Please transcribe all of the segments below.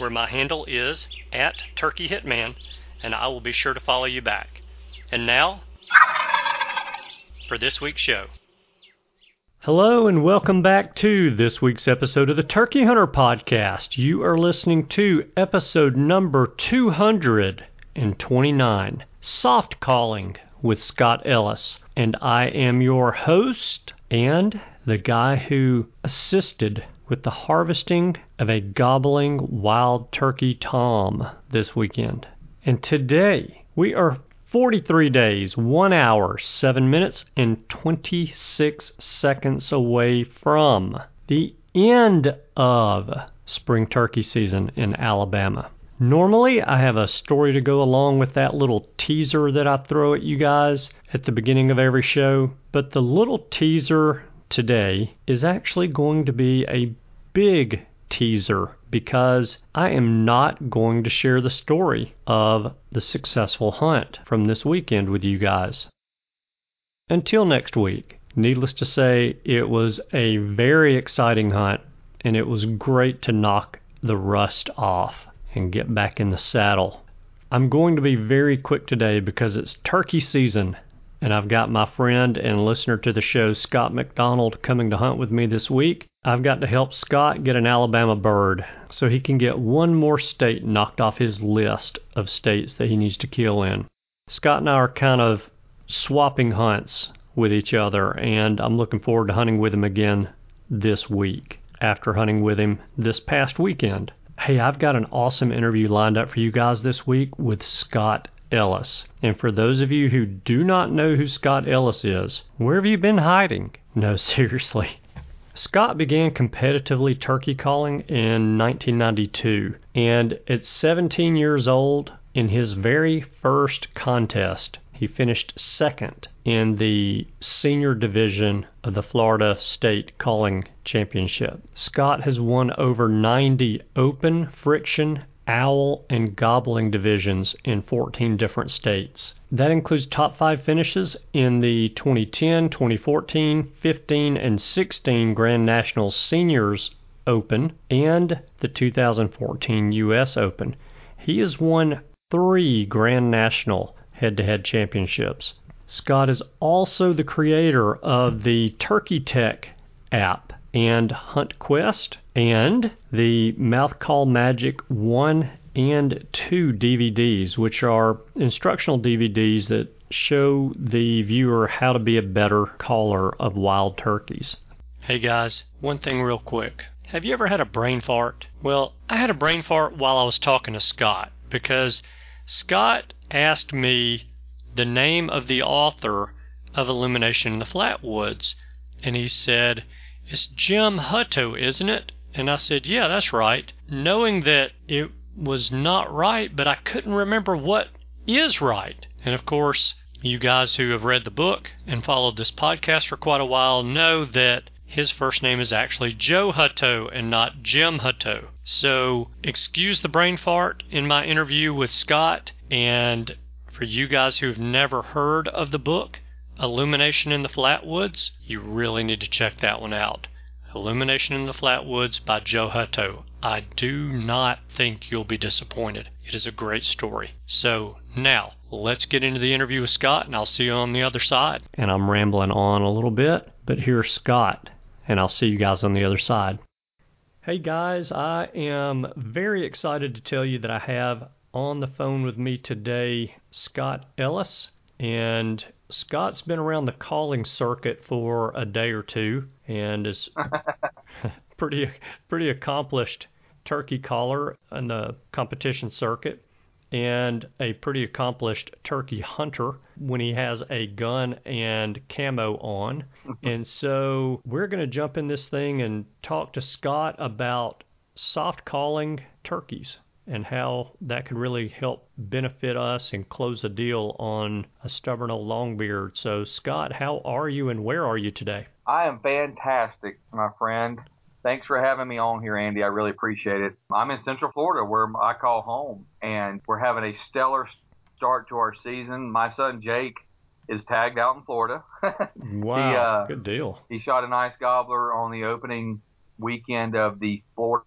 where my handle is at Turkey Hitman, and I will be sure to follow you back. And now, for this week's show. Hello, and welcome back to this week's episode of the Turkey Hunter Podcast. You are listening to episode number 229 Soft Calling with Scott Ellis. And I am your host and the guy who assisted with the harvesting of a gobbling wild turkey tom this weekend. And today we are 43 days, 1 hour, 7 minutes, and 26 seconds away from the end of spring turkey season in Alabama. Normally, I have a story to go along with that little teaser that I throw at you guys at the beginning of every show, but the little teaser today is actually going to be a big teaser because I am not going to share the story of the successful hunt from this weekend with you guys. Until next week, needless to say, it was a very exciting hunt and it was great to knock the rust off and get back in the saddle. I'm going to be very quick today because it's turkey season and I've got my friend and listener to the show, Scott McDonald, coming to hunt with me this week. I've got to help Scott get an Alabama bird so he can get one more state knocked off his list of states that he needs to kill in. Scott and I are kind of swapping hunts with each other, and I'm looking forward to hunting with him again this week after hunting with him this past weekend. Hey, I've got an awesome interview lined up for you guys this week with Scott Ellis. And for those of you who do not know who Scott Ellis is, where have you been hiding? No, seriously. Scott began competitively turkey calling in 1992, and at 17 years old, in his very first contest, he finished second in the senior division of the Florida State Calling Championship. Scott has won over 90 open, friction, owl, and gobbling divisions in 14 different states. That includes top five finishes in the 2010, 2014, 15, and 16 Grand National Seniors Open and the 2014 U.S. Open. He has won three Grand National head to head championships. Scott is also the creator of the Turkey Tech app and Hunt Quest and the Mouth Call Magic 1 and 2 DVDs, which are instructional DVDs that show the viewer how to be a better caller of wild turkeys. Hey guys, one thing real quick. Have you ever had a brain fart? Well, I had a brain fart while I was talking to Scott because Scott asked me the name of the author of Illumination in the Flatwoods, and he said, It's Jim Hutto, isn't it? And I said, Yeah, that's right. Knowing that it was not right, but I couldn't remember what is right. And of course, you guys who have read the book and followed this podcast for quite a while know that his first name is actually Joe Hutto and not Jim Hutto. So, excuse the brain fart in my interview with Scott. And for you guys who've never heard of the book, Illumination in the Flatwoods, you really need to check that one out. Illumination in the Flatwoods by Joe Hutto. I do not think you'll be disappointed. It is a great story. So now let's get into the interview with Scott, and I'll see you on the other side. And I'm rambling on a little bit, but here's Scott, and I'll see you guys on the other side. Hey guys, I am very excited to tell you that I have on the phone with me today Scott Ellis. And Scott's been around the calling circuit for a day or two and is pretty pretty accomplished turkey caller in the competition circuit and a pretty accomplished turkey hunter when he has a gun and camo on. Mm-hmm. and so we're going to jump in this thing and talk to Scott about soft calling turkeys and how that can really help benefit us and close a deal on a stubborn old longbeard. So, Scott, how are you and where are you today? I am fantastic, my friend. Thanks for having me on here, Andy. I really appreciate it. I'm in Central Florida, where I call home, and we're having a stellar start to our season. My son Jake is tagged out in Florida. wow, he, uh, good deal. He shot a nice gobbler on the opening weekend of the Florida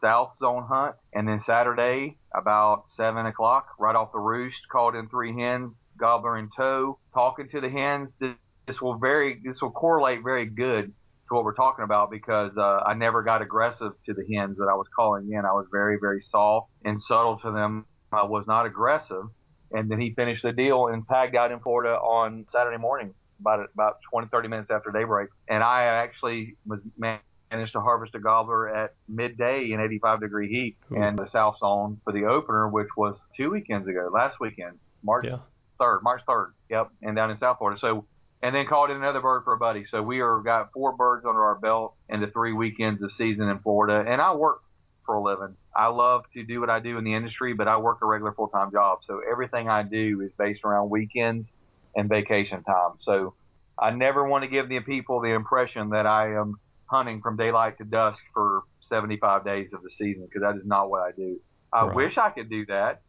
South Zone hunt, and then Saturday about seven o'clock, right off the roost, called in three hens, gobbler in tow, talking to the hens. This will very, this will correlate very good to what we're talking about because uh, I never got aggressive to the hens that I was calling in. I was very, very soft and subtle to them. I was not aggressive. And then he finished the deal and tagged out in Florida on Saturday morning, about about 20, 30 minutes after daybreak. And I actually was managed to harvest a gobbler at midday in 85 degree heat cool. in the South Zone for the opener, which was two weekends ago, last weekend, March yeah. 3rd, March 3rd. Yep, and down in South Florida. So and then called in another bird for a buddy. So we are got four birds under our belt in the three weekends of season in Florida. And I work for a living. I love to do what I do in the industry, but I work a regular full time job. So everything I do is based around weekends and vacation time. So I never want to give the people the impression that I am hunting from daylight to dusk for 75 days of the season because that is not what I do. I right. wish I could do that.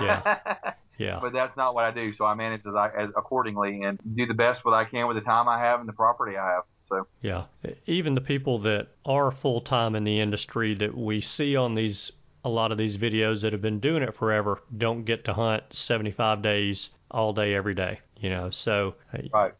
yeah. Yeah. But that's not what I do. So I manage as, I, as accordingly and do the best what I can with the time I have and the property I have. So yeah, even the people that are full time in the industry that we see on these a lot of these videos that have been doing it forever don't get to hunt 75 days all day every day. You know, so right.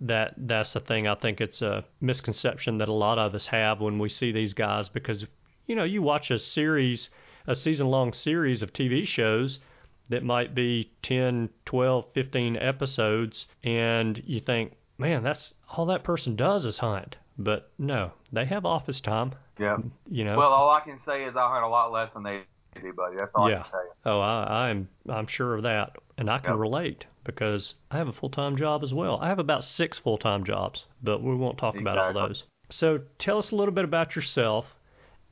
that that's the thing. I think it's a misconception that a lot of us have when we see these guys because you know you watch a series, a season long series of TV shows that might be 10, 12, 15 episodes, and you think, man, that's all that person does is hunt. But no, they have office time. Yeah. You know. Well, all I can say is I hunt a lot less than they do, buddy. That's all yeah. I can tell you. Oh, I, I'm I'm sure of that, and I can yep. relate because I have a full time job as well. I have about six full time jobs, but we won't talk exactly. about all those. So tell us a little bit about yourself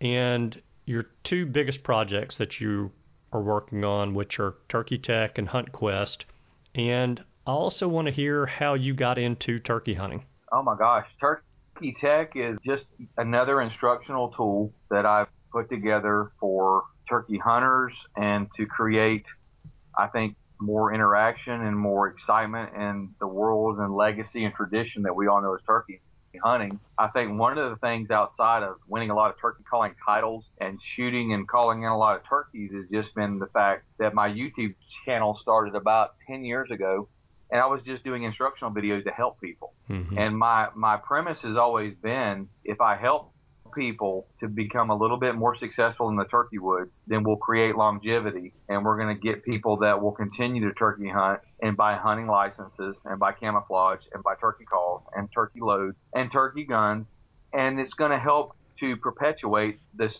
and your two biggest projects that you are working on, which are Turkey Tech and Hunt Quest. And I also want to hear how you got into turkey hunting. Oh my gosh, Turkey Tech is just another instructional tool that I've put together for turkey hunters and to create, I think, more interaction and more excitement in the world and legacy and tradition that we all know as turkey hunting. I think one of the things outside of winning a lot of turkey calling titles and shooting and calling in a lot of turkeys has just been the fact that my YouTube channel started about 10 years ago and I was just doing instructional videos to help people. Mm-hmm. And my, my premise has always been if I help people to become a little bit more successful in the turkey woods, then we'll create longevity and we're going to get people that will continue to turkey hunt and buy hunting licenses and buy camouflage and buy turkey calls and turkey loads and turkey guns. And it's going to help to perpetuate this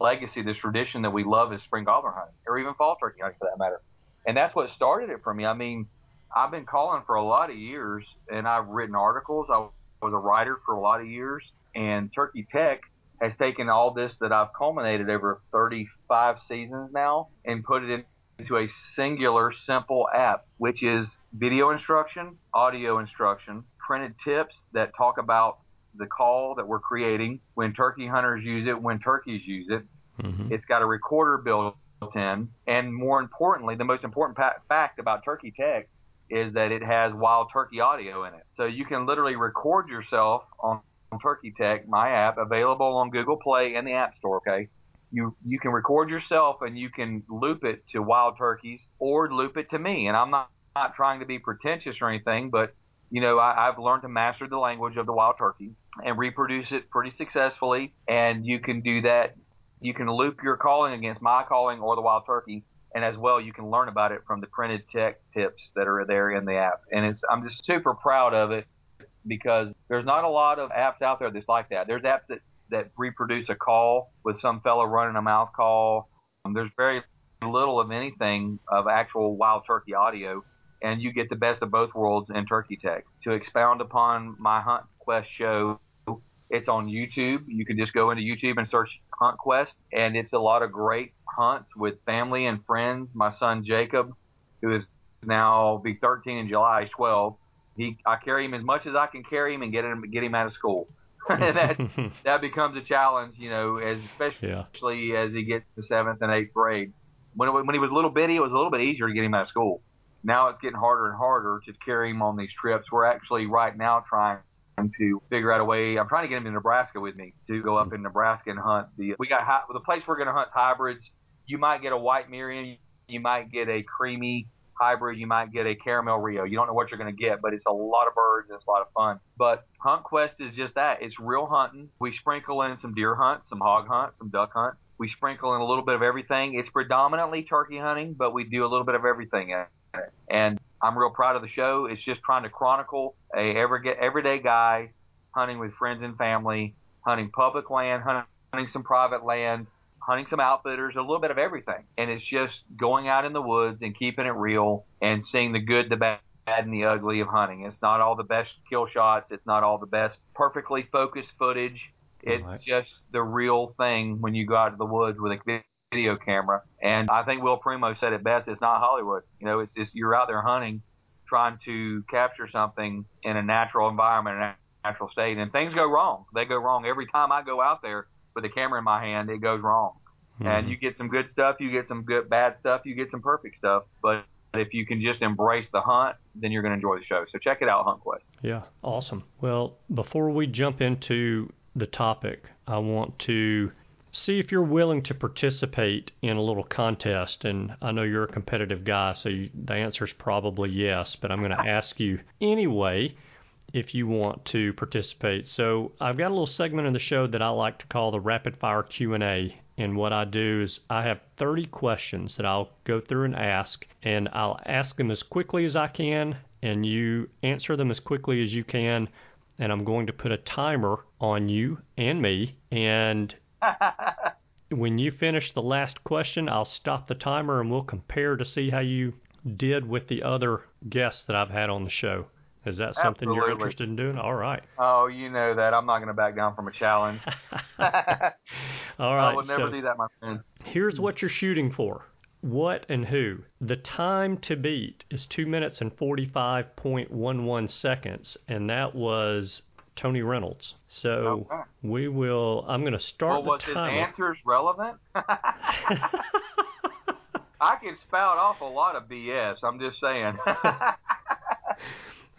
legacy, this tradition that we love as spring gobbler hunting or even fall turkey hunting for that matter. And that's what started it for me. I mean, I've been calling for a lot of years and I've written articles. I was a writer for a lot of years and Turkey Tech has taken all this that I've culminated over 35 seasons now and put it into a singular, simple app, which is video instruction, audio instruction, printed tips that talk about the call that we're creating, when turkey hunters use it, when turkeys use it. Mm-hmm. It's got a recorder built in, and more importantly, the most important pa- fact about Turkey Tech is that it has wild turkey audio in it. So you can literally record yourself on Turkey Tech, my app, available on Google Play and the App Store. Okay, you you can record yourself and you can loop it to wild turkeys or loop it to me. And I'm not not trying to be pretentious or anything, but you know I, I've learned to master the language of the wild turkey and reproduce it pretty successfully. And you can do that. You can loop your calling against my calling or the wild turkey and as well you can learn about it from the printed tech tips that are there in the app. And it's I'm just super proud of it because there's not a lot of apps out there that's like that. There's apps that that reproduce a call with some fellow running a mouth call. Um, there's very little of anything of actual wild turkey audio, and you get the best of both worlds in Turkey Tech. To expound upon my Hunt Quest show, it's on YouTube. You can just go into YouTube and search Hunt Quest, and it's a lot of great hunts with family and friends. My son Jacob, who is now be 13 in July, 12. He, I carry him as much as I can carry him and get him get him out of school. that that becomes a challenge, you know, as especially yeah. as he gets to seventh and eighth grade. When it, when he was a little bitty, it was a little bit easier to get him out of school. Now it's getting harder and harder to carry him on these trips. We're actually right now trying to figure out a way. I'm trying to get him to Nebraska with me to go up in Nebraska and hunt the. We got the place we're going to hunt hybrids. You might get a white Merriam. You might get a creamy hybrid. You might get a caramel Rio. You don't know what you're going to get, but it's a lot of birds and it's a lot of fun. But Hunt Quest is just that. It's real hunting. We sprinkle in some deer hunt, some hog hunt, some duck hunt. We sprinkle in a little bit of everything. It's predominantly turkey hunting, but we do a little bit of everything in it. And I'm real proud of the show. It's just trying to chronicle a every, everyday guy hunting with friends and family, hunting public land, hunting some private land, hunting some outfitters, a little bit of everything. And it's just going out in the woods and keeping it real and seeing the good, the bad, and the ugly of hunting. It's not all the best kill shots. It's not all the best perfectly focused footage. It's right. just the real thing when you go out to the woods with a video camera. And I think Will Primos said it best. It's not Hollywood. You know, it's just you're out there hunting, trying to capture something in a natural environment, a natural state, and things go wrong. They go wrong every time I go out there with a camera in my hand. It goes wrong. Mm-hmm. And you get some good stuff, you get some good bad stuff, you get some perfect stuff. But if you can just embrace the hunt, then you're going to enjoy the show. So check it out, Hunt Quest. Yeah, awesome. Well, before we jump into the topic, I want to see if you're willing to participate in a little contest. And I know you're a competitive guy, so you, the answer is probably yes, but I'm going to ask you anyway if you want to participate. So I've got a little segment in the show that I like to call the rapid fire Q&A and what I do is I have 30 questions that I'll go through and ask, and I'll ask them as quickly as I can, and you answer them as quickly as you can. And I'm going to put a timer on you and me. And when you finish the last question, I'll stop the timer and we'll compare to see how you did with the other guests that I've had on the show. Is that something Absolutely. you're interested in doing? All right. Oh, you know that. I'm not going to back down from a challenge. All right. I would never so do that, my friend. Here's what you're shooting for. What and who? The time to beat is 2 minutes and 45.11 seconds, and that was Tony Reynolds. So okay. we will. I'm going to start well, the was timer. his answers relevant? I can spout off a lot of BS. I'm just saying.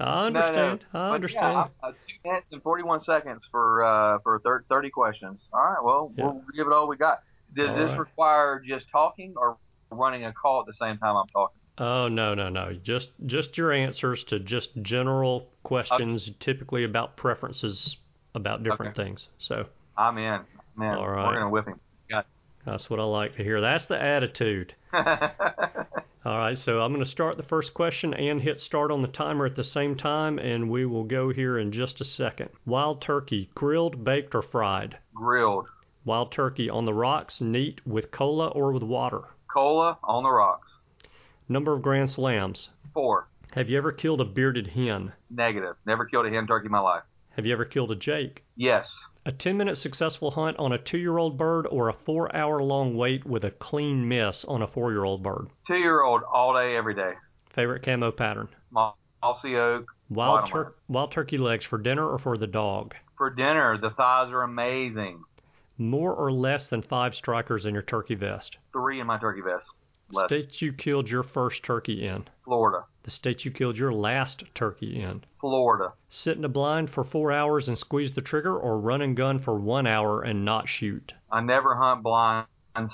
I understand. No, no. I understand. Yeah, uh, two minutes and 41 seconds for uh, for 30 questions. All right. Well, yeah. we'll give it all we got. Does all this right. require just talking or running a call at the same time I'm talking? Oh no no no! Just just your answers to just general questions, okay. typically about preferences about different okay. things. So I'm in. Man, all right. we're gonna whip him. Got That's what I like to hear. That's the attitude. All right, so I'm going to start the first question and hit start on the timer at the same time, and we will go here in just a second. Wild turkey, grilled, baked, or fried? Grilled. Wild turkey on the rocks, neat, with cola or with water? Cola on the rocks. Number of grand slams? Four. Have you ever killed a bearded hen? Negative. Never killed a hen turkey in my life. Have you ever killed a jake? Yes. A 10 minute successful hunt on a two year old bird or a four hour long wait with a clean miss on a four year old bird? Two year old all day, every day. Favorite camo pattern? Mossy oak. Wild, tur- wild turkey legs for dinner or for the dog? For dinner. The thighs are amazing. More or less than five strikers in your turkey vest? Three in my turkey vest. Less. State you killed your first turkey in? Florida. The state you killed your last turkey in? Florida. Sit in a blind for four hours and squeeze the trigger, or run and gun for one hour and not shoot? I never hunt blind,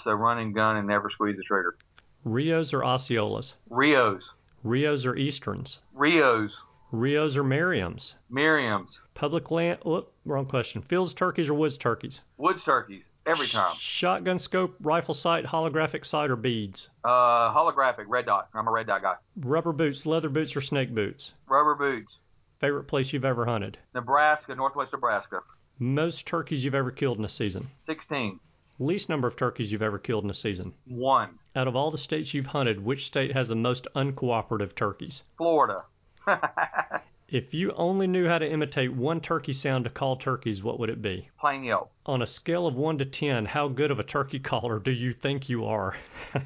so run and gun and never squeeze the trigger. Rios or Osceolas? Rios. Rios or Easterns? Rios. Rios or Merriams? Merriams. Public land. Whoop, wrong question. Fields turkeys or woods turkeys? Woods turkeys. Every time. Shotgun scope, rifle sight, holographic sight, or beads. Uh, holographic, red dot. I'm a red dot guy. Rubber boots, leather boots, or snake boots. Rubber boots. Favorite place you've ever hunted. Nebraska, Northwest Nebraska. Most turkeys you've ever killed in a season. 16. Least number of turkeys you've ever killed in a season. One. Out of all the states you've hunted, which state has the most uncooperative turkeys? Florida. If you only knew how to imitate one turkey sound to call turkeys, what would it be? Plain yelp. On a scale of 1 to 10, how good of a turkey caller do you think you are?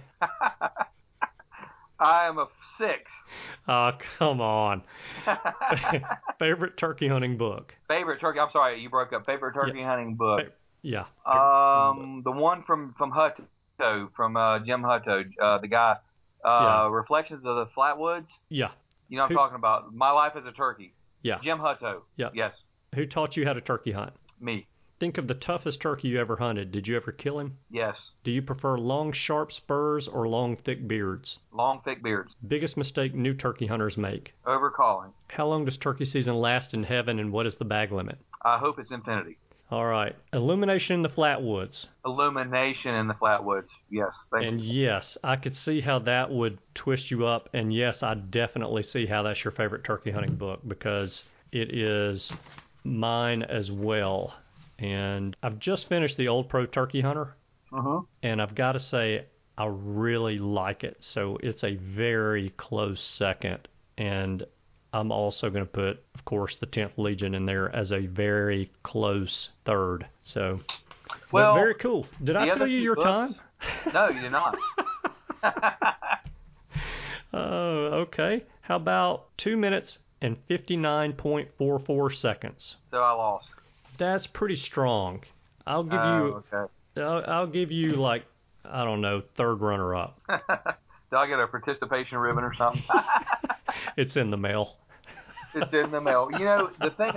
I am a six. Oh, come on. Favorite turkey hunting book? Favorite turkey. I'm sorry, you broke up. Favorite turkey hunting book. Fa- Yeah. Um, the one from from Hutto, from uh, Jim Hutto, uh, the guy. Uh, Reflections of the Flatwoods. yeah. You know what I'm Who- talking about. My life as a turkey. Yeah. Jim Hutto. Yeah. Yes, Who taught you how to turkey hunt? me. Think of the toughest turkey you ever hunted. Did you ever kill him? Yes, Do you prefer long, sharp spurs or long, thick beards? long thick beards. Biggest mistake new turkey hunters make. Overcalling. How long does turkey season last in heaven and what is the bag limit? I hope it's infinity. All right. Illumination in the Flatwoods. Illumination in the Flatwoods. Yes, thank And you. yes, I could see how that would twist you up. And yes, I definitely see how that's your favorite turkey hunting book because it is mine as well. And I've just finished the Old Pro Turkey Hunter, Mhm. and I've got to say, I really like it. So it's a very close second. And I'm also going to put, of course, the 10th Legion in there as a very close third. So, Well, very cool. Did I tell you your books- time? No, you did not. Oh, okay. How about two minutes and 59.44 seconds? so I lost. That's pretty strong. I'll give Oh, okay. I'll, I'll give you like, I don't know, third runner up. Do I get a participation ribbon or something? it's in the mail. It's in the mail. You know, the thing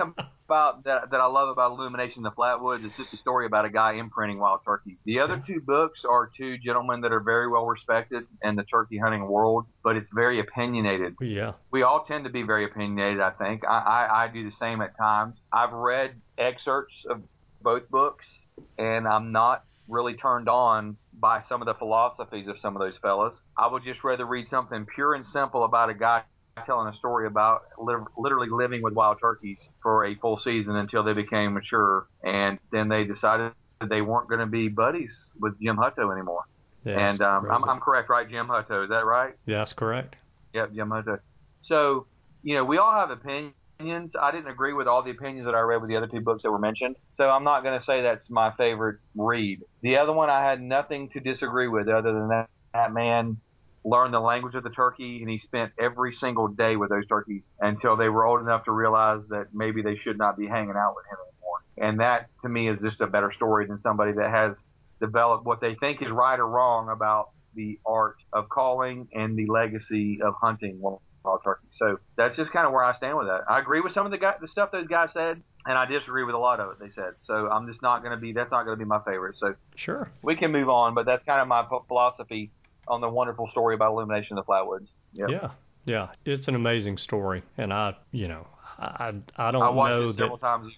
about that that I love about Illumination in the Flatwoods is just a story about a guy imprinting wild turkeys. The other two books are two gentlemen that are very well respected in the turkey hunting world, but it's very opinionated. Yeah. We all tend to be very opinionated, I think. I, I, I do the same at times. I've read excerpts of both books, and I'm not really turned on by some of the philosophies of some of those fellas. I would just rather read something pure and simple about a guy telling a story about lit- literally living with wild turkeys for a full season until they became mature, and then they decided that they weren't going to be buddies with Jim Hutto anymore. yeah and um, I'm. I'm correct, right? Jim Hutto, is that right? yeah, that's correct. Yep, Hutto. So, you know, we all have opinions. I didn't agree with all the opinions that I read with the other two books that were mentioned. So I'm not going to say that's my favorite read. The other one I had nothing to disagree with other than that, that man learned the language of the turkey and he spent every single day with those turkeys until they were old enough to realize that maybe they should not be hanging out with him anymore. And that to me is just a better story than somebody that has developed what they think is right or wrong about the art of calling and the legacy of hunting wild turkey. So that's just kind of where I stand with that. I agree with some of the guy, the stuff those guys said, and I disagree with a lot of it they said. So I'm just not going to be. That's not going to be my favorite. So Sure. we can move on, but that's kind of my philosophy on the wonderful story about illumination of the flatwoods. Yep. Yeah. Yeah. It's an amazing story. And I, you know, I, I don't know. I watched know it that. several times.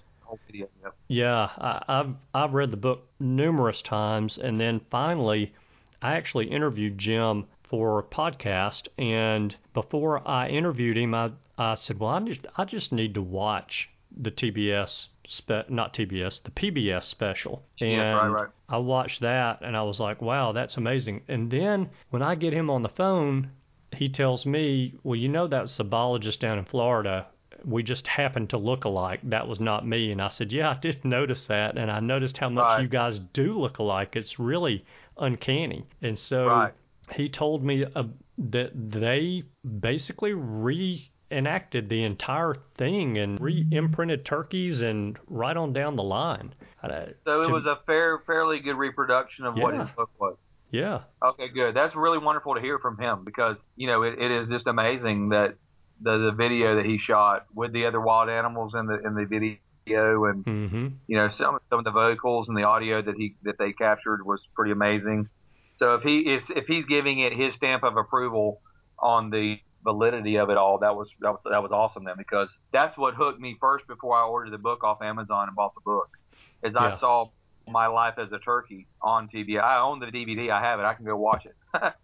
video. Yep. Yeah, I, I've I've read the book numerous times, and then finally, I actually interviewed Jim for a podcast, and before I interviewed him, I I said, well, I just I just need to watch the TBS spe- not TBS, the PBS special, and Yeah, right, right. I watched that, and I was like, wow, that's amazing. And then when I get him on the phone, he tells me, well, you know, that's a biologist down in Florida we just happened to look alike. That was not me. And I said, Yeah, I did notice that. And I noticed how much Right. you guys do look alike. It's really uncanny. And so he told me uh, that they basically reenacted the entire thing and re imprinted turkeys and right on down the line. Uh, So it to- was a fair, fairly good reproduction of what his book was. Yeah. Okay, good. That's really wonderful to hear from him because you know it, it is just amazing that the the video that he shot with the other wild animals in the in the video and hmm you know some some of the vocals and the audio that he that they captured was pretty amazing. So if he is if he's giving it his stamp of approval on the validity of it all, that was that was that was awesome then because that's what hooked me first before I ordered the book off Amazon and bought the book. Is Yeah. I saw My Life as a Turkey on TV. I own the DVD. I have it. I can go watch it.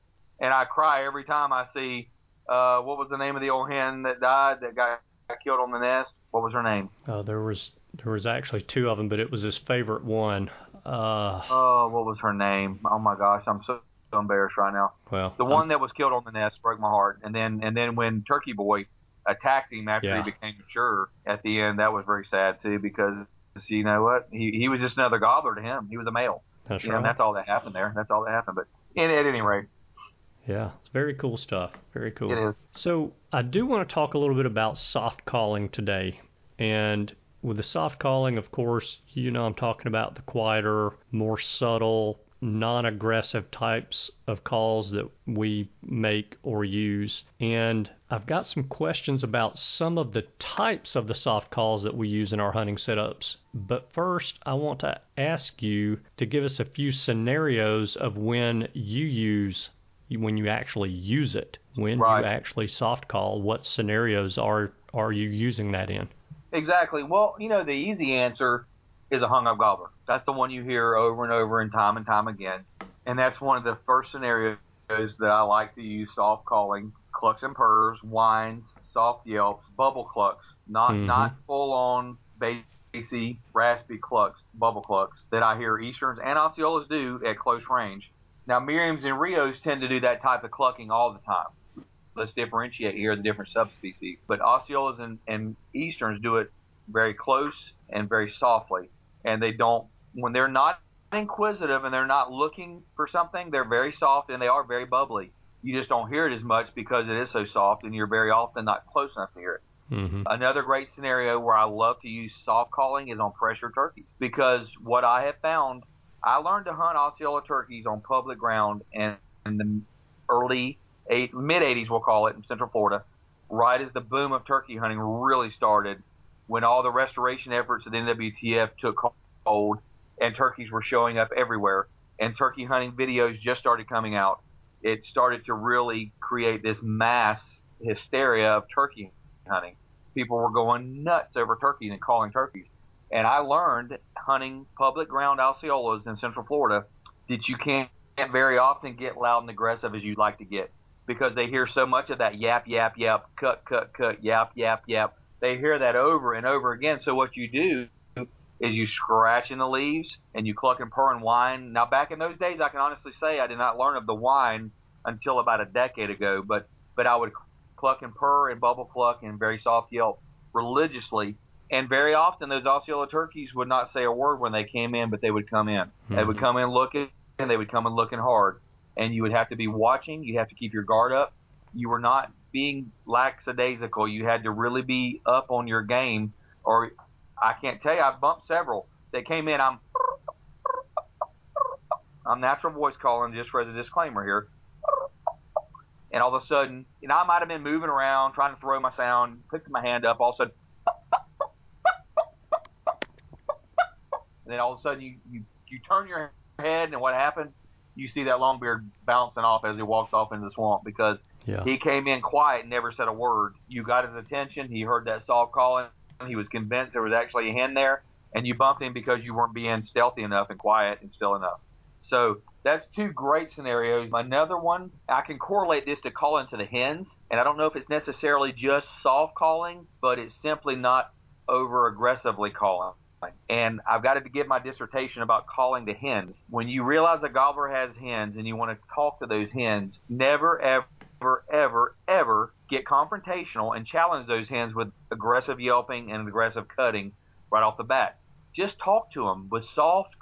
and I cry every time I see uh, what was the name of the old hen that died that got, got killed on the nest? What was her name? Uh, there was there was actually two of them, but it was his favorite one. Uh, oh, what was her name? Oh my gosh, I'm so, so embarrassed right now. Well, the one I'm, that was killed on the nest broke my heart, and then and then when Turkey Boy attacked him after yeah. he became mature at the end, that was very sad too because you know what? He he was just another gobbler to him. He was a male. That's you right. Know, that's all that happened there. That's all that happened. But in, at any rate. Yeah, it's very cool stuff. Very cool. It is. So I do want to talk a little bit about soft calling today. And with the soft calling, of course, you know I'm talking about the quieter, more subtle, non aggressive types of calls that we make or use. And I've got some questions about some of the types of the soft calls that we use in our hunting setups. But first, I want to ask you to give us a few scenarios of when you use when you actually use it when right. you actually soft call what scenarios are are you using that in exactly well you know the easy answer is a hung up gobbler that's the one you hear over and over and time and time again and that's one of the first scenarios that i like to use soft calling clucks and purrs whines soft yelps bubble clucks not mm-hmm. not full on bassy raspy clucks bubble clucks that i hear easterns and osceolas do at close range now, Merriams and Rios tend to do that type of clucking all the time. Let's differentiate here the different subspecies. But Osceolas and, and Easterns do it very close and very softly. And they don't, when they're not inquisitive and they're not looking for something, they're very soft and they are very bubbly. You just don't hear it as much because it is so soft and you're very often not close enough to hear it. Mm-hmm. Another great scenario where I love to use soft calling is on pressure turkeys because what I have found I learned to hunt Osceola turkeys on public ground in, in the early eight, mid 80s, we'll call it, in Central Florida, right as the boom of turkey hunting really started, when all the restoration efforts at NWTF took hold and turkeys were showing up everywhere, and turkey hunting videos just started coming out. It started to really create this mass hysteria of turkey hunting. People were going nuts over turkeys and calling turkeys. And I learned hunting public ground Osceolas in Central Florida that you can't very often get loud and aggressive as you'd like to get because they hear so much of that yap, yap, yap, cut, cut, cut, yap, yap, yap. They hear that over and over again. So what you do is you scratch in the leaves and you cluck and purr and whine. Now, back in those days, I can honestly say I did not learn of the whine until about a decade ago, but, but I would cluck and purr and bubble cluck and very soft yelp religiously and very often those Osceola turkeys would not say a word when they came in, but they would come in. Mm-hmm. They would come in looking, and they would come in looking hard. And you would have to be watching. You have to keep your guard up. You were not being lackadaisical. You had to really be up on your game. Or I can't tell you, I've bumped several. They came in. I'm I'm natural voice calling just for a disclaimer here. And all of a sudden, you know, I might have been moving around trying to throw my sound, picked my hand up. All of a sudden, and then all of a sudden you, you, you turn your head and what happened? You see that long beard bouncing off as he walks off into the swamp because yeah. he came in quiet never said a word. You got his attention. He heard that soft calling. He was convinced there was actually a hen there, and you bumped him because you weren't being stealthy enough and quiet and still enough. So that's two great scenarios. Another one, I can correlate this to calling to the hens, and I don't know if it's necessarily just soft calling, but it's simply not over aggressively calling. And I've got to give my dissertation about calling the hens. When you realize a gobbler has hens and you want to talk to those hens, never, ever, ever, ever ever get confrontational and challenge those hens with aggressive yelping and aggressive cutting right off the bat. Just talk to them with soft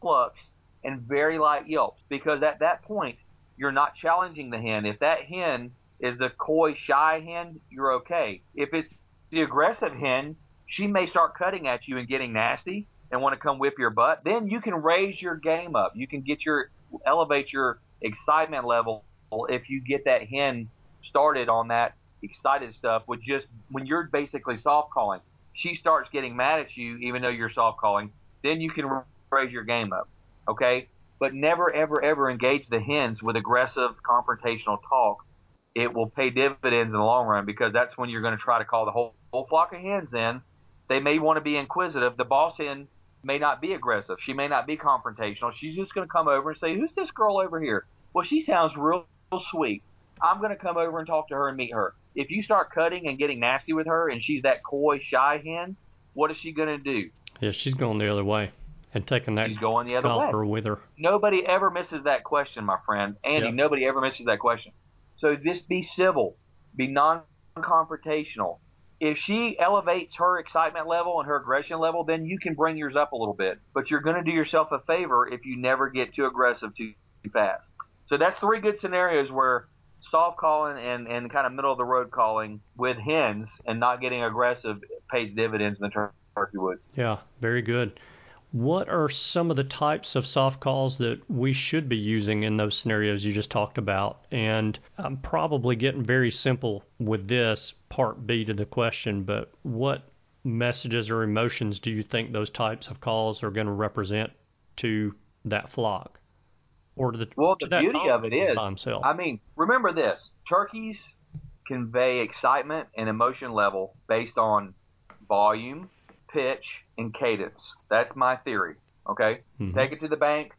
clucks and very light yelps because at that point, you're not challenging the hen. If that hen is the coy, shy hen, you're okay. If it's the aggressive hen, she may start cutting at you and getting nasty and want to come whip your butt. Then you can raise your game up. You can get your elevate your excitement level if you get that hen started on that excited stuff with just when you're basically soft calling. She starts getting mad at you even though you're soft calling. Then you can raise your game up. Okay? But never ever ever engage the hens with aggressive confrontational talk. It will pay dividends in the long run because that's when you're going to try to call the whole, whole flock of hens in they may want to be inquisitive. The boss hen may not be aggressive. She may not be confrontational. She's just going to come over and say, "Who's this girl over here?" Well, she sounds real, real sweet. I'm going to come over and talk to her and meet her. If you start cutting and getting nasty with her, and she's that coy, shy hen, what is she going to do? Yeah, she's going the other way and taking that She's going the other golfer way. with her. Nobody ever misses that question, my friend. Andy, Yeah. nobody ever misses that question. So just be civil, be non-confrontational. If she elevates her excitement level and her aggression level, then you can bring yours up a little bit. But you're going to do yourself a favor if you never get too aggressive too fast. So that's three good scenarios where soft calling and, and kind of middle of the road calling with hens and not getting aggressive pays dividends in the tur- turkey woods. Yeah, very good. What are some of the types of soft calls that we should be using in those scenarios you just talked about? And I'm probably getting very simple with this part B to the question, but what messages or emotions do you think those types of calls are going to represent to that flock? Or to the Well, to the beauty of it is? I mean, remember this: turkeys convey excitement and emotion level based on volume, pitch, and cadence. That's my theory. Okay, Mhm. take it to the bank.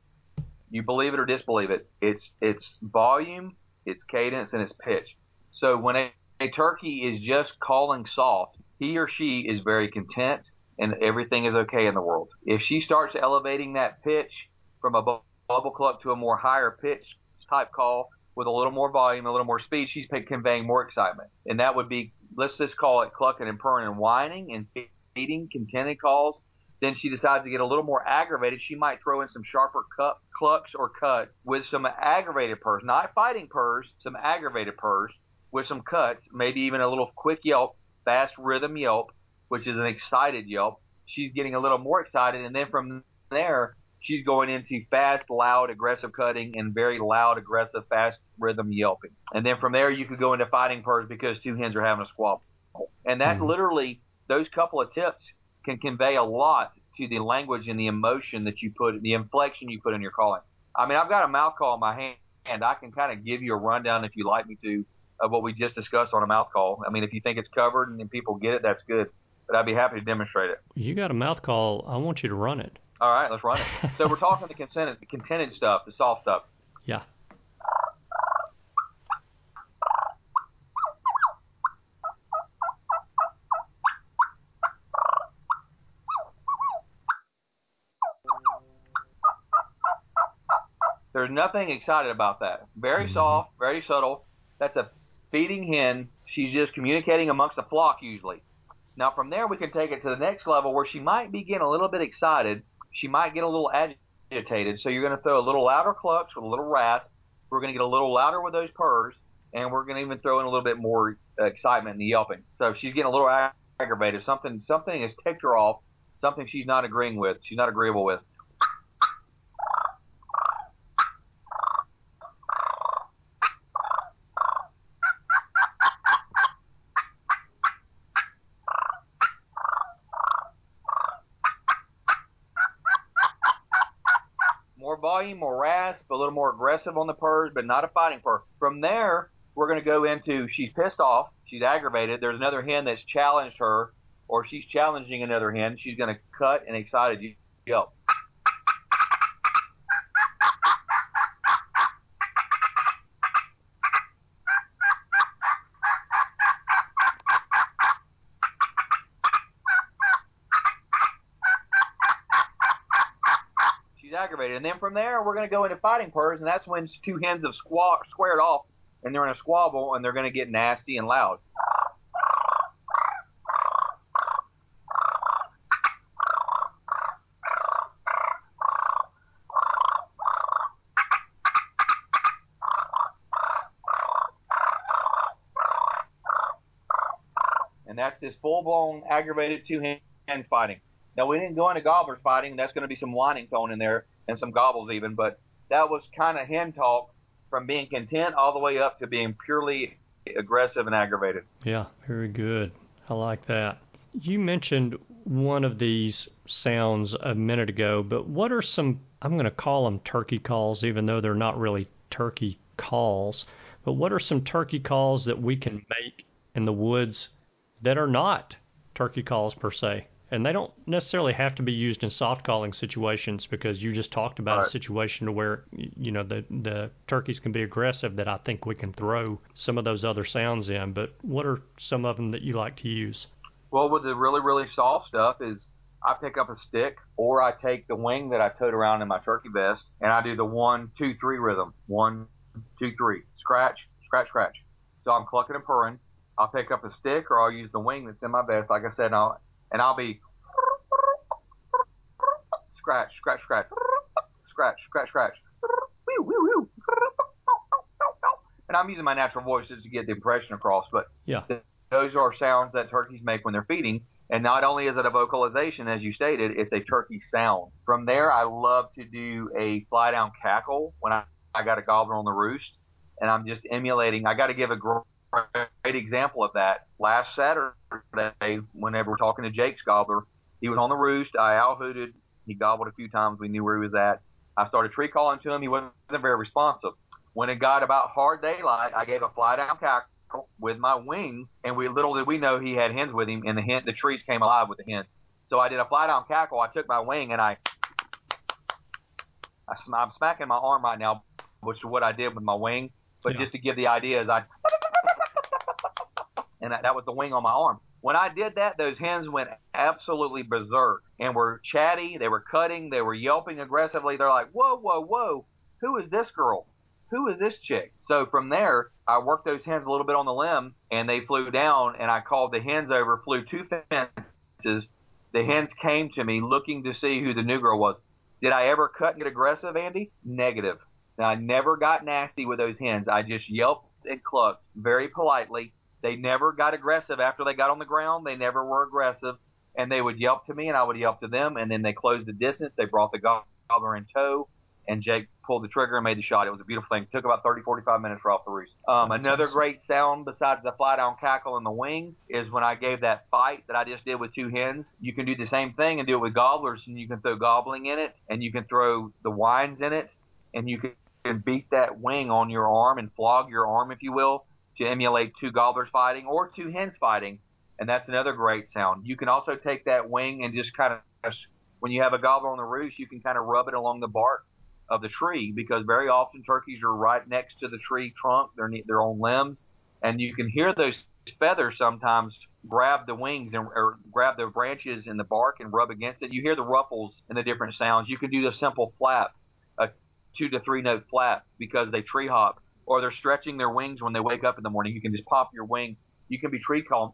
You believe it or disbelieve it. It's it's volume, it's cadence, and it's pitch. So when a, a turkey is just calling soft, he or she is very content and everything is okay in the world. If she starts elevating that pitch from a bu- bubble cluck to a more higher pitch type call with a little more volume, a little more speed, she's conveying more excitement. And that would be, let's just call it clucking and purring and whining and feeding contented calls. Then she decides to get a little more aggravated. She might throw in some sharper cut, clucks or cuts with some aggravated purrs, not fighting purrs, some aggravated purrs with some cuts, maybe even a little quick yelp, fast rhythm yelp, which is an excited yelp. She's getting a little more excited, and then from there, she's going into fast, loud, aggressive cutting and very loud, aggressive, fast rhythm yelping. And then from there, you could go into fighting purrs because two hens are having a squabble. And that Mhm. literally, those couple of tips can convey a lot to the language and the emotion that you put, the inflection you put in your calling. I mean, I've got a mouth call in my hand, and I can kind of give you a rundown if you like me to of what we just discussed on a mouth call. I mean, if you think it's covered and people get it, that's good. But I'd be happy to demonstrate it. you got a mouth call. I want you to run it. All right, let's run it. So we're talking the contented, the contented stuff, the soft stuff. Yeah. There's nothing excited about that. Very Mhm. soft, very subtle. That's a feeding hen. She's just communicating amongst the flock usually. Now from there we can take it to the next level where she might be getting a little bit excited. She might get a little agitated. So you're going to throw a little louder clucks with a little rasp. We're going to get a little louder with those purrs, and we're going to even throw in a little bit more excitement in the yelping. So if she's getting a little ag- aggravated. Something something has ticked her off. Something she's not agreeing with. She's not agreeable with. more volume, more rasp, a little more aggressive on the purrs, but not a fighting purr. From there, we're going to go into she's pissed off, she's aggravated. There's another hen that's challenged her, or she's challenging another hen. She's going to cut and excited yelp. And then from there we're going to go into fighting purrs, and that's when two hens have squaw- squared off, and they're in a squabble, and they're going to get nasty and loud. and that's this full-blown aggravated two-hand fighting. Now we didn't go into gobblers fighting. That's going to be some whining tone in there and some gobbles even, but that was kind of hen talk from being content all the way up to being purely aggressive and aggravated. Yeah, very good. I like that. You mentioned one of these sounds a minute ago, but what are some, I'm going to call them turkey calls, even though they're not really turkey calls, but what are some turkey calls that we can make in the woods that are not turkey calls per se? And they don't necessarily have to be used in soft calling situations because you just talked about Right. a situation to where you know the the turkeys can be aggressive that I think we can throw some of those other sounds in. But what are some of them that you like to use? Well, with the really, really soft stuff is I pick up a stick or I take the wing that I tote around in my turkey vest and I do the one, two, three rhythm. One, two, three. Scratch, scratch, scratch. So I'm clucking and purring. I'll pick up a stick or I'll use the wing that's in my vest, like I said, I'll, and I'll be scratch, scratch, scratch, scratch, scratch, scratch. And I'm using my natural voice just to get the impression across, but Yeah. those are sounds that turkeys make when they're feeding. And not only is it a vocalization, as you stated, it's a turkey sound. From there, I love to do a fly down cackle when I, I got a gobbler on the roost, and I'm just emulating. I got to give a great, great example of that. Last Saturday, whenever we're talking to Jake's gobbler, he was on the roost. I owl hooted. He gobbled a few times. We knew where he was at. I started tree calling to him. He wasn't very responsive. When it got about hard daylight, I gave a fly down cackle with my wing, and we little did we know he had hens with him, and the hen, the trees came alive with the hens. So I did a fly down cackle. I took my wing and I, I, I'm smacking my arm right now, which is what I did with my wing. But Yeah. just to give the idea, is I, and that, that was the wing on my arm. When I did that, those hens went absolutely berserk and were chatty. They were cutting. They were yelping aggressively. They're like, whoa, whoa, whoa, who is this girl? Who is this chick? So from there, I worked those hens a little bit on the limb, and they flew down. And I called the hens over, flew two fences. The hens came to me looking to see who the new girl was. Did I ever cut and get aggressive, Andy? Negative. Now, I never got nasty with those hens. I just yelped and clucked very politely. They never got aggressive after they got on the ground. They never were aggressive. And they would yelp to me, and I would yelp to them. And then they closed the distance. They brought the gobbler in tow, and Jake pulled the trigger and made the shot. It was a beautiful thing. It took about 30, 45 minutes for off the roost. Um, another great sound besides the fly down cackle and the wing is when I gave that fight that I just did with two hens. You can do the same thing and do it with gobblers, and you can throw gobbling in it, and you can throw the whines in it, and you can beat that wing on your arm and flog your arm, if you will, to emulate two gobblers fighting or two hens fighting. And that's another great sound. You can also take that wing and just kind of, when you have a gobbler on the roost, you can kind of rub it along the bark of the tree because very often turkeys are right next to the tree trunk. They're their own limbs, and you can hear those feathers sometimes grab the wings and or grab the branches in the bark and rub against it. You hear the ruffles and the different sounds. You can do the simple flap, a two to three note flap because they tree hop or they're stretching their wings when they wake up in the morning. You can just pop your wing. You can be tree calling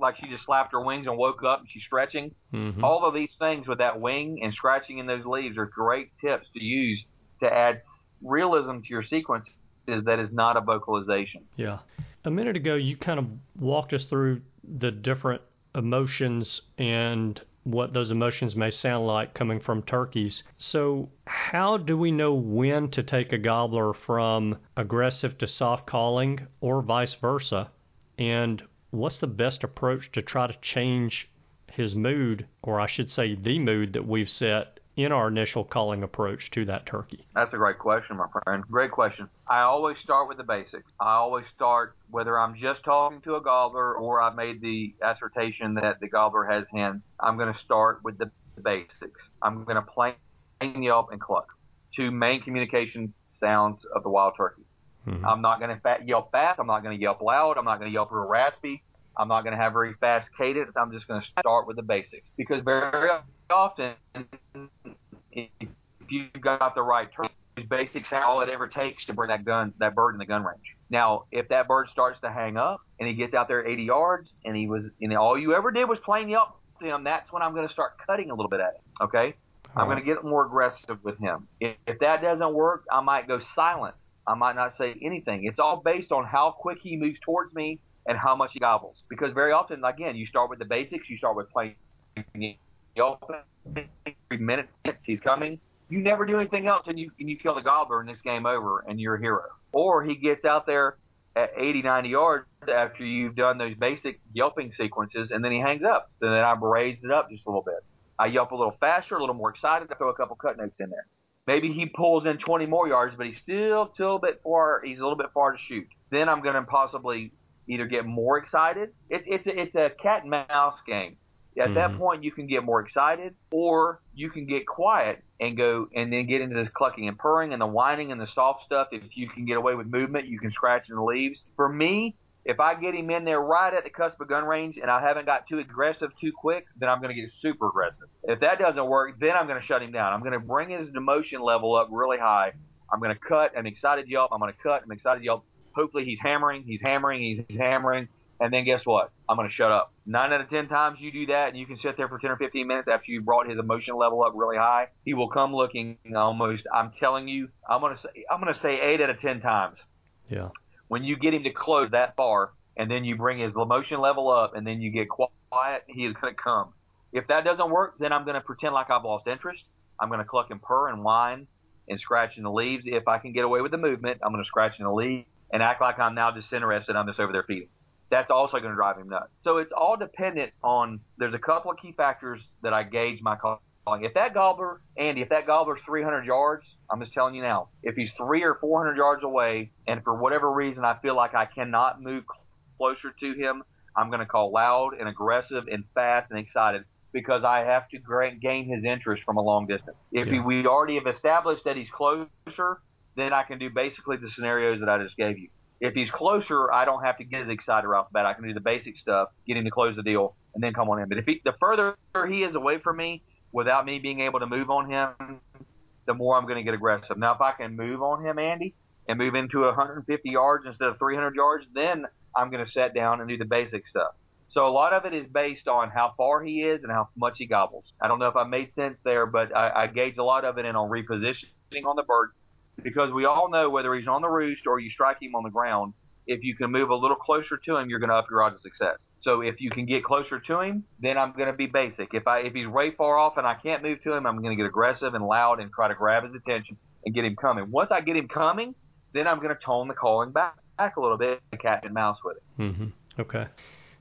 like she just slapped her wings and woke up and she's stretching. Mhm. All of these things with that wing and scratching in those leaves are great tips to use to add realism to your sequences that is not a vocalization. Yeah. A minute ago, you kind of walked us through the different emotions and what those emotions may sound like coming from turkeys. So, how do we know when to take a gobbler from aggressive to soft calling or vice versa? And what's the best approach to try to change his mood, or I should say, the mood that we've set in our initial calling approach to that turkey? That's a great question, my friend. Great question. I always start with the basics. I always start whether I'm just talking to a gobbler or I've made the assertion that the gobbler has hens. I'm going to start with the basics. I'm going to plain yelp and cluck, two main communication sounds of the wild turkey. Mhm. I'm not going to yelp fast. I'm not going to yelp loud. I'm not going to yelp real raspy. I'm not going to have very fast cadence. I'm just going to start with the basics because very often, if you've got the right basics are all it ever takes to bring that gun, that bird in the gun range. Now, if that bird starts to hang up and he gets out there 80 yards and he was, and all you ever did was plain yelp to him, that's when I'm going to start cutting a little bit at it. Okay. I'm going to get more aggressive with him. If, if that doesn't work, I might go silent. I might not say anything. It's all based on how quick he moves towards me and how much he gobbles. Because very often, again, you start with the basics. You start with plain yelping. Every minute he's coming. You never do anything else, and you and you kill the gobbler, and this game over, and you're a hero. Or he gets out there at 80, 90 yards after you've done those basic yelping sequences, and then he hangs up. So then I've raised it up just a little bit. I yelp a little faster, a little more excited. I throw a couple cut notes in there. Maybe he pulls in 20 more yards, but he's still, a bit far. He's a little bit far to shoot. Then I'm going to possibly, either get more excited. It, it's a, it's a cat and mouse game. At mm-hmm. that point, you can get more excited, or you can get quiet and go and then get into this clucking and purring and the whining and the soft stuff. If you can get away with movement, you can scratch in the leaves. For me, if I get him in there right at the cusp of gun range and I haven't got too aggressive too quick, then I'm going to get super aggressive. If that doesn't work, then I'm going to shut him down. I'm going to bring his emotion level up really high. I'm going to cut an excited yelp. I'm going to cut an excited yelp. Hopefully he's hammering, he's hammering, he's hammering. And then guess what? I'm going to shut up. Nine out of 10 times you do that and you can sit there for 10 or 15 minutes after you brought his emotion level up really high. He will come looking almost, I'm telling you, I'm going to say, I'm going to say eight out of 10 times. Yeah. When you get him to close that far and then you bring his emotion level up and then you get quiet, he is going to come. If that doesn't work, then I'm going to pretend like I've lost interest. I'm going to cluck and purr and whine and scratch in the leaves. If I can get away with the movement, I'm going to scratch in the leaves and act like I'm now disinterested. I'm just over there feeding that's also going to drive him nuts. So it's all dependent on. There's a couple of key factors that I gauge my calling. If that gobbler, Andy, if that gobbler's 300 yards, I'm just telling you now. If he's three or 400 yards away, and for whatever reason I feel like I cannot move closer to him, I'm going to call loud and aggressive and fast and excited because I have to gain his interest from a long distance. If yeah. we already have established that he's closer, then I can do basically the scenarios that I just gave you. If he's closer, I don't have to get as excited right off the bat. I can do the basic stuff, get him to close the deal, and then come on in. But if he, the further he is away from me, without me being able to move on him, the more I'm going to get aggressive. Now, if I can move on him, Andy, and move into 150 yards instead of 300 yards, then I'm going to set down and do the basic stuff. So a lot of it is based on how far he is and how much he gobbles. I don't know if I made sense there, but I, I gauge a lot of it in on repositioning on the bird because we all know whether he's on the roost or you strike him on the ground, if you can move a little closer to him, you're going to up your odds of success. So if you can get closer to him, then I'm going to be basic. If I if he's way far off and I can't move to him, I'm going to get aggressive and loud and try to grab his attention and get him coming. Once I get him coming, then I'm going to tone the calling back, back a little bit, cat and mouse with it. Mm-hmm. Okay.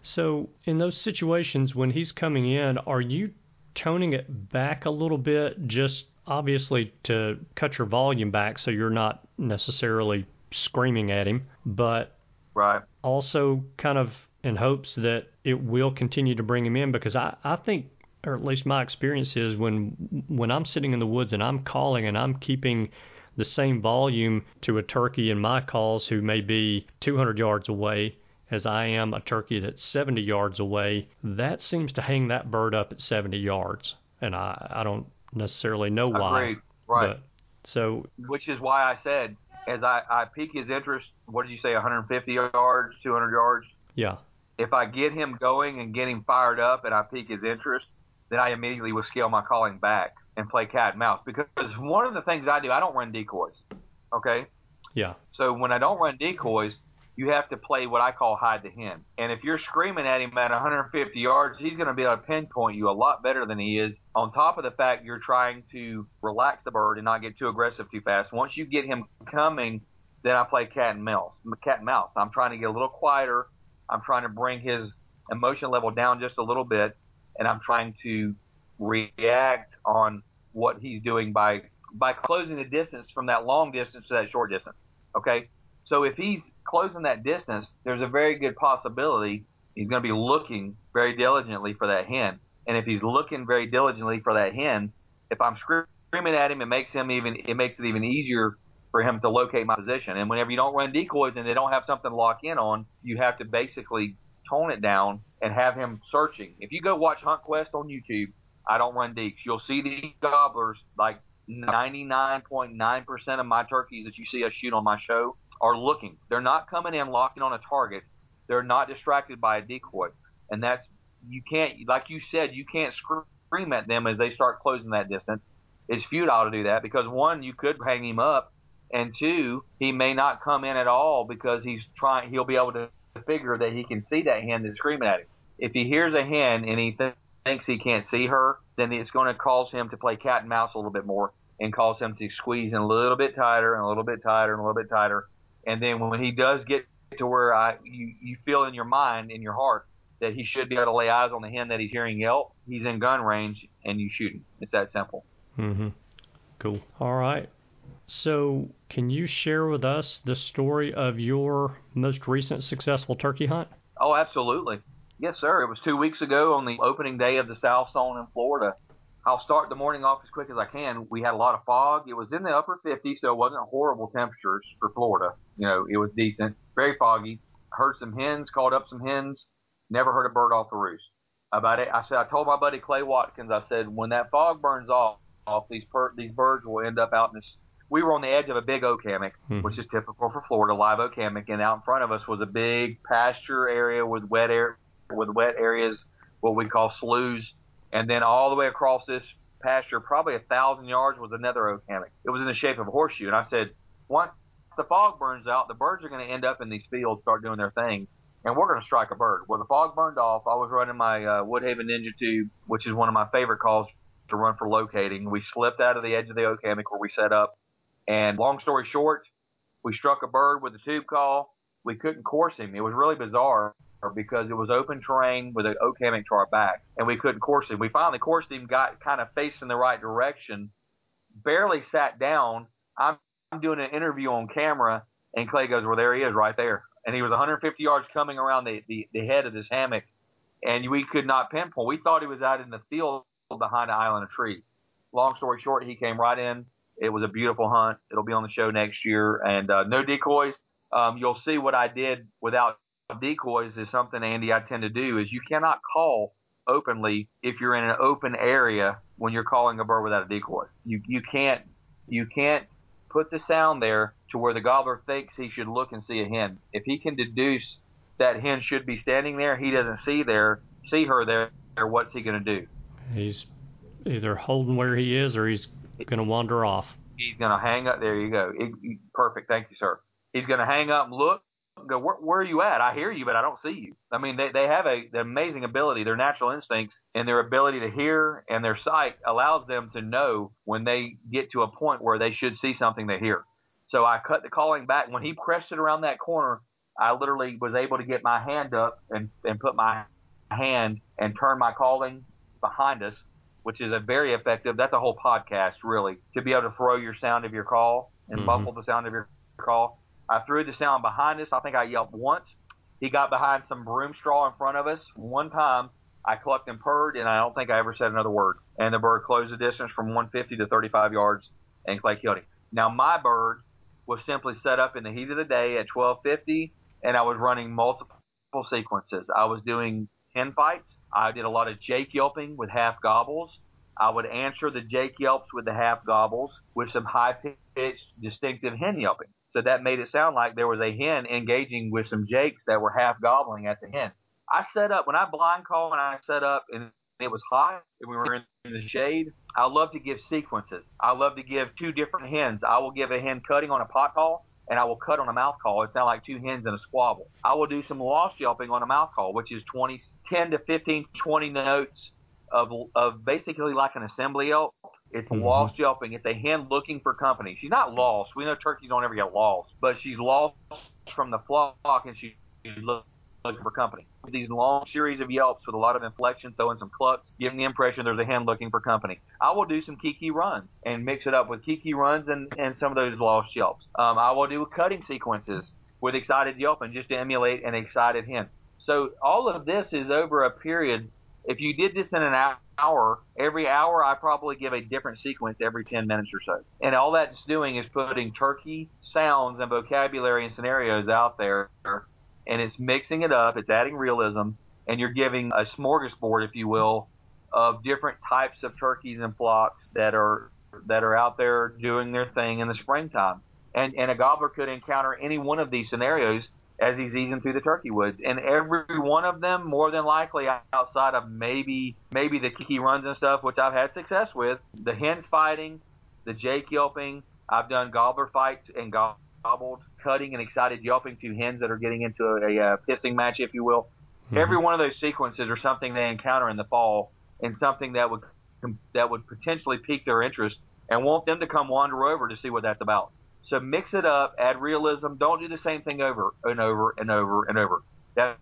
So in those situations when he's coming in, are you toning it back a little bit just obviously to cut your volume back so you're not necessarily screaming at him, but right. also kind of in hopes that it will continue to bring him in because I, I think or at least my experience is when when I'm sitting in the woods and I'm calling and I'm keeping the same volume to a turkey in my calls who may be 200 yards away as I am a turkey that's 70 yards away, that seems to hang that bird up at 70 yards. And I, I don't necessarily know why. Agreed. Right. But, so, which is why I said, as I, I pique his interest, what did you say, 150 yards, 200 yards? Yeah. If I get him going and get him fired up and I pique his interest, then I immediately will scale my calling back and play cat and mouse. Because one of the things I do, I don't run decoys. Okay? Yeah. So when I don't run decoys, you have to play what I call hide the hen. And if you're screaming at him at 150 yards, he's going to be able to pinpoint you a lot better than he is. On top of the fact you're trying to relax the bird and not get too aggressive too fast. Once you get him coming, then I play cat and mouse. Cat and mouse. I'm trying to get a little quieter. I'm trying to bring his emotion level down just a little bit, and I'm trying to react on what he's doing by by closing the distance from that long distance to that short distance. Okay, so if he's closing that distance, there's a very good possibility he's going to be looking very diligently for that hen. And if he's looking very diligently for that hen, if I'm screaming at him, it makes him even it makes it even easier for him to locate my position. And whenever you don't run decoys and they don't have something to lock in on, you have to basically tone it down and have him searching. If you go watch Hunt Quest on YouTube, I don't run deeks. You'll see these gobblers like 99.9% of my turkeys that you see us shoot on my show are looking. They're not coming in locking on a target. They're not distracted by a decoy. And that's, you can't, like you said, you can't scream at them as they start closing that distance. It's futile to do that because one, you could hang him up, and two, he may not come in at all because he's trying, he'll be able to figure that he can see that hen that's screaming at him. If he hears a hen and he th- thinks he can't see her, then it's going to cause him to play cat and mouse a little bit more and cause him to squeeze in a little bit tighter and a little bit tighter and a little bit tighter and then when he does get to where I, you, you feel in your mind, in your heart, that he should be able to lay eyes on the hen that he's hearing yelp, he's in gun range and you shoot him. It's that simple. Mm-hmm. Cool. All right. So, can you share with us the story of your most recent successful turkey hunt? Oh, absolutely. Yes, sir. It was two weeks ago on the opening day of the South Zone in Florida. I'll start the morning off as quick as I can. We had a lot of fog. It was in the upper 50s, so it wasn't horrible temperatures for Florida. You know, it was decent. Very foggy. Heard some hens, called up some hens. Never heard a bird off the roost. About it, I said, I told my buddy Clay Watkins, I said, when that fog burns off, off these per- these birds will end up out in this. We were on the edge of a big oak hammock, Hmm. which is typical for Florida, live oak hammock, and out in front of us was a big pasture area with wet air, with wet areas, what we call sloughs, and then all the way across this pasture, probably a thousand yards, was another oak hammock. It was in the shape of a horseshoe, and I said, once the fog burns out, the birds are going to end up in these fields, start doing their thing, and we're going to strike a bird. Well, the fog burned off. I was running my uh, Woodhaven Ninja Tube, which is one of my favorite calls to run for locating. We slipped out of the edge of the oak hammock where we set up, and long story short, we struck a bird with the tube call. We couldn't course him. It was really bizarre because it was open terrain with an oak hammock to our back, and we couldn't course him. We finally coursed him, got kind of facing the right direction, barely sat down. I'm, I'm doing an interview on camera, and Clay goes, "Well, there he is, right there." And he was 150 yards coming around the, the, the head of this hammock, and we could not pinpoint. We thought he was out in the field behind an island of trees. Long story short, he came right in. It was a beautiful hunt. It'll be on the show next year, and uh, no decoys. Um, you'll see what I did without decoys is something, Andy, I tend to do is you cannot call openly if you're in an open area when you're calling a bird without a decoy. You you can't you can't put the sound there to where the gobbler thinks he should look and see a hen. If he can deduce that hen should be standing there, he doesn't see there see her there. What's he going to do? He's either holding where he is or he's going to wander off. He's going to hang up. There you go. It, perfect. Thank you, sir. He's going to hang up and look. Go, where, where are you at? I hear you, but I don't see you. I mean, they, they have a an amazing ability. Their natural instincts and their ability to hear and their sight allows them to know when they get to a point where they should see something they hear. So I cut the calling back. When he crested around that corner, I literally was able to get my hand up and, and put my hand and turn my calling behind us, which is a very effective. That's a whole podcast, really, to be able to throw your sound of your call and Mhm. muffle the sound of your call. I threw the sound behind us. I think I yelped once. He got behind some broom straw in front of us. One time, I clucked and purred, and I don't think I ever said another word. And the bird closed the distance from 150 to 35 yards, and Clay killed him. Now, my bird was simply set up in the heat of the day at 1250, and I was running multiple sequences. I was doing hen fights. I did a lot of Jake yelping with half gobbles. I would answer the Jake yelps with the half gobbles with some high pitched, distinctive hen yelping. So that made it sound like there was a hen engaging with some Jakes that were half gobbling at the hen. I set up when I blind call and I set up and it was hot and we were in the shade. I love to give sequences. I love to give two different hens. I will give a hen cutting on a pot call and I will cut on a mouth call. It sounds like two hens in a squabble. I will do some lost yelping on a mouth call, which is 20, 10 to 15, 20 notes of, of basically like an assembly yelp. It's Mhm. lost yelping. It's a hen looking for company. She's not lost. We know turkeys don't ever get lost, but she's lost from the flock and she's looking for company. These long series of yelps with a lot of inflection, throwing some clucks, giving the impression there's a hen looking for company. I will do some kiki runs and mix it up with kiki runs and, and some of those lost yelps. Um, I will do cutting sequences with excited yelping just to emulate an excited hen. So all of this is over a period. If you did this in an hour, every hour I probably give a different sequence every 10 minutes or so. And all that's doing is putting turkey sounds and vocabulary and scenarios out there and it's mixing it up, it's adding realism, and you're giving a smorgasbord, if you will, of different types of turkeys and flocks that are that are out there doing their thing in the springtime. And and a gobbler could encounter any one of these scenarios as he's easing through the turkey woods. And every one of them, more than likely, outside of maybe maybe the kiki runs and stuff, which I've had success with, the hens fighting, the jake yelping. I've done gobbler fights and gobbled, cutting and excited yelping to hens that are getting into a, a, uh pissing match, if you will. Mhm. Every one of those sequences are something they encounter in the fall, and something that would that would potentially pique their interest and want them to come wander over to see what that's about. So mix it up, add realism. Don't do the same thing over and over and over and over. That's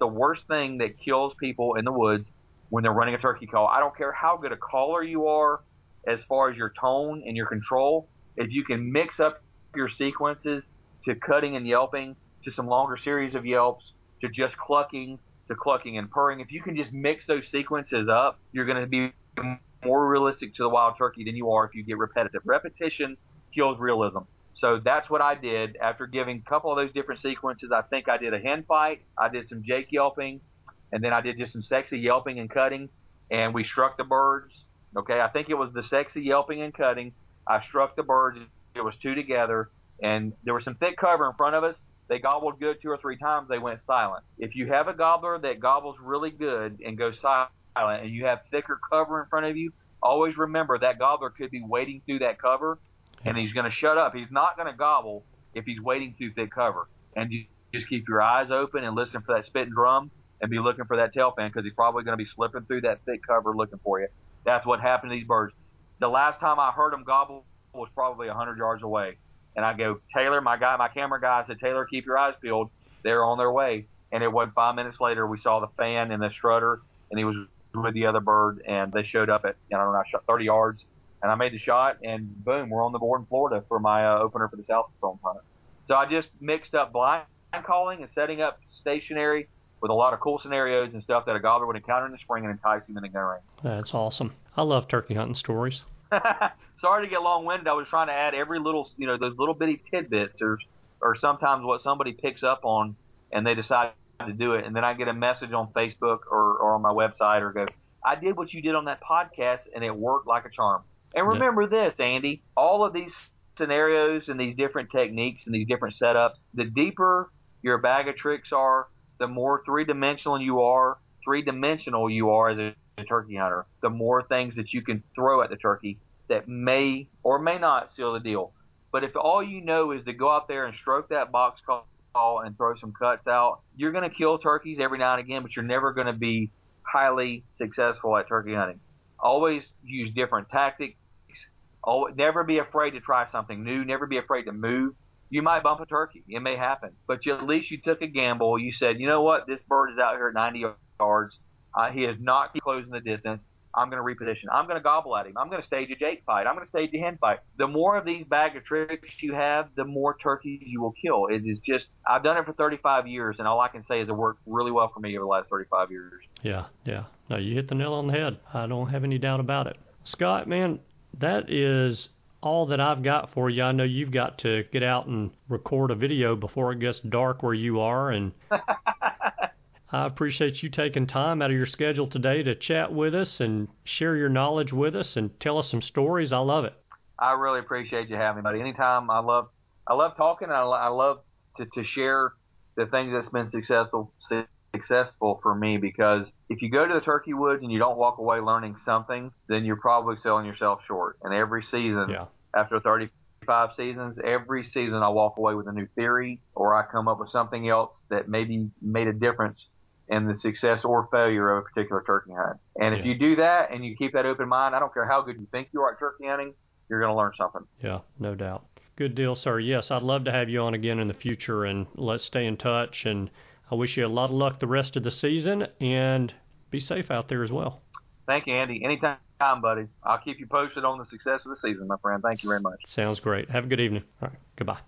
the worst thing that kills people in the woods when they're running a turkey call. I don't care how good a caller you are, as far as your tone and your control. if you can mix up your sequences to cutting and yelping to some longer series of yelps to just clucking to clucking and purring, if you can just mix those sequences up, you're going to be more realistic to the wild turkey than you are if you get repetitive. Repetition kills realism. So that's what I did after giving a couple of those different sequences. I think I did a hen fight, I did some Jake yelping, and then I did just some sexy yelping and cutting, and we struck the birds. Okay, I think it was the sexy yelping and cutting. I struck the birds. It was two together, and there was some thick cover in front of us. They gobbled good two or three times. They went silent. If you have a gobbler that gobbles really good and goes silent, and you have thicker cover in front of you, always remember that gobbler could be waiting through that cover, and he's going to shut up. He's not going to gobble if he's waiting through thick cover. And you just keep your eyes open and listen for that spitting drum and be looking for that tail fan because he's probably going to be slipping through that thick cover looking for you. That's what happened to these birds. The last time I heard them gobble was probably 100 yards away. And I go, Taylor, my guy, my camera guy, I said, Taylor, keep your eyes peeled. They're on their way. And it was five minutes later, we saw the fan and the strutter, and he was with the other bird, and they showed up at, I don't know, I 30 yards, and I made the shot, and boom, we're on the board in Florida for my uh, opener for the South Storm hunt. So I just mixed up blind calling and setting up stationary with a lot of cool scenarios and stuff that a gobbler would encounter in the spring and entice him in the gun range. That's awesome. I love turkey hunting stories. Sorry to get long-winded. I was trying to add every little, you know, those little bitty tidbits, or, or sometimes what somebody picks up on, and they decide to do it, and then I get a message on Facebook or, or on my website, or go, I did what you did on that podcast, and it worked like a charm. And remember yeah. this, Andy, all of these scenarios and these different techniques and these different setups, the deeper your bag of tricks are, the more three dimensional you are, three dimensional you are as a, a turkey hunter, the more things that you can throw at the turkey that may or may not seal the deal. But if all you know is to go out there and stroke that box call and throw some cuts out, you're going to kill turkeys every now and again, but you're never going to be highly successful at turkey hunting. Always use different tactics. Always, never be afraid to try something new. Never be afraid to move. You might bump a turkey. It may happen. But you, at least you took a gamble. You said, you know what? This bird is out here at 90 yards. Uh, he is not closing the distance. I'm going to reposition. I'm going to gobble at him. I'm going to stage a Jake fight. I'm going to stage a hen fight. The more of these bag of tricks you have, the more turkeys you will kill. It is just, I've done it for 35 years, and all I can say is it worked really well for me over the last 35 years. Yeah, yeah. No, you hit the nail on the head. I don't have any doubt about it. Scott, man, that is all that I've got for you. I know you've got to get out and record a video before it gets dark where you are, and I appreciate you taking time out of your schedule today to chat with us and share your knowledge with us and tell us some stories. I love it. I really appreciate you having me, buddy. Anytime, I love I love talking. I, I love to, to share the things that's been successful successful for me because if you go to the turkey woods and you don't walk away learning something, then you're probably selling yourself short. And every season, yeah. after 35 seasons, every season I walk away with a new theory or I come up with something else that maybe made a difference in the success or failure of a particular turkey hunt. And if yeah. you do that and you keep that open mind, I don't care how good you think you are at turkey hunting, you're going to learn something. Yeah, no doubt. Good deal, sir. Yes, I'd love to have you on again in the future, and let's stay in touch. And I wish you a lot of luck the rest of the season, and be safe out there as well. Thank you, Andy. Anytime, buddy. I'll keep you posted on the success of the season, my friend. Thank you very much. Sounds great. Have a good evening. All right, goodbye.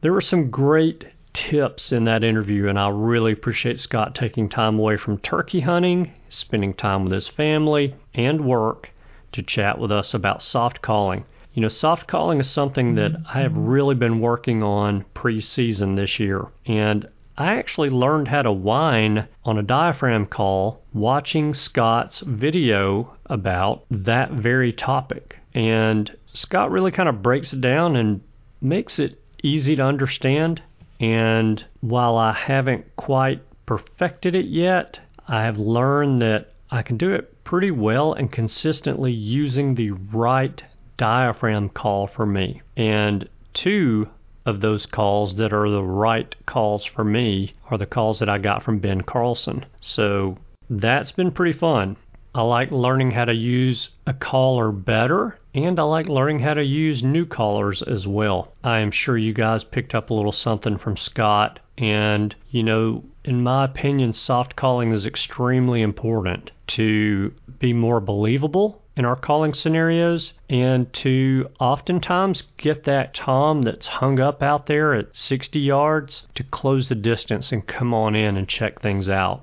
There were some great tips in that interview, and I really appreciate Scott taking time away from turkey hunting, spending time with his family and work to chat with us about soft calling. You know, soft calling is something that mm-hmm. I have really been working on pre-season this year, and I actually learned how to whine on a diaphragm call watching Scott's video about that very topic. And Scott really kind of breaks it down and makes it easy to understand and while I haven't quite perfected it yet, I have learned that I can do it pretty well and consistently using the right diaphragm call for me. And two of those calls that are the right calls for me are the calls that I got from Ben Carlson. So that's been pretty fun. I like learning how to use a caller better, and I like learning how to use new callers as well. I am sure you guys picked up a little something from Scott, and you know, in my opinion, soft calling is extremely important to be more believable in our calling scenarios and to oftentimes get that Tom that's hung up out there at 60 yards to close the distance and come on in and check things out.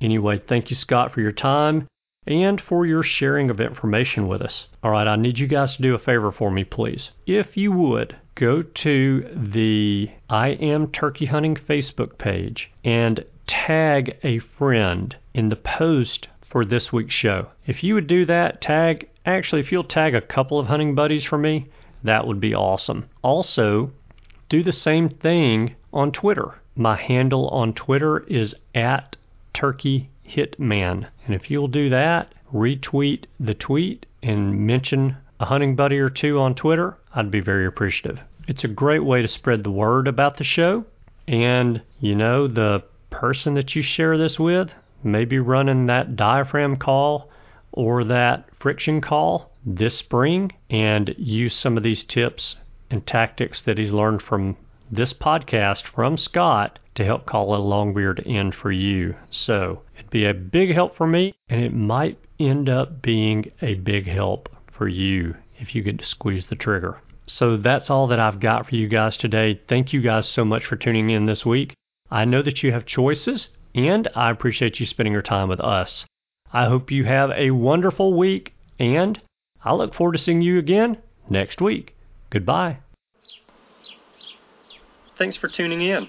Anyway, thank you, Scott, for your time and for your sharing of information with us. All right, I need you guys to do a favor for me, please. If you would, go to the I Am Turkey Hunting Facebook page and tag a friend in the post for this week's show. If you would do that, tag, actually, if you'll tag a couple of hunting buddies for me, that would be awesome. Also, do the same thing on Twitter. My handle on Twitter is at Turkey Hitman. And if you'll do that, retweet the tweet and mention a hunting buddy or two on Twitter, I'd be very appreciative. It's a great way to spread the word about the show. And, you know, the person that you share this with may be running that diaphragm call or that friction call this spring and use some of these tips and tactics that he's learned from this podcast from Scott to help call a longbeard in for you. So it'd be a big help for me, and it might end up being a big help for you if you get to squeeze the trigger. So that's all that I've got for you guys today. Thank you guys so much for tuning in this week. I know that you have choices, and I appreciate you spending your time with us. I hope you have a wonderful week, and I look forward to seeing you again next week. Goodbye. Thanks for tuning in.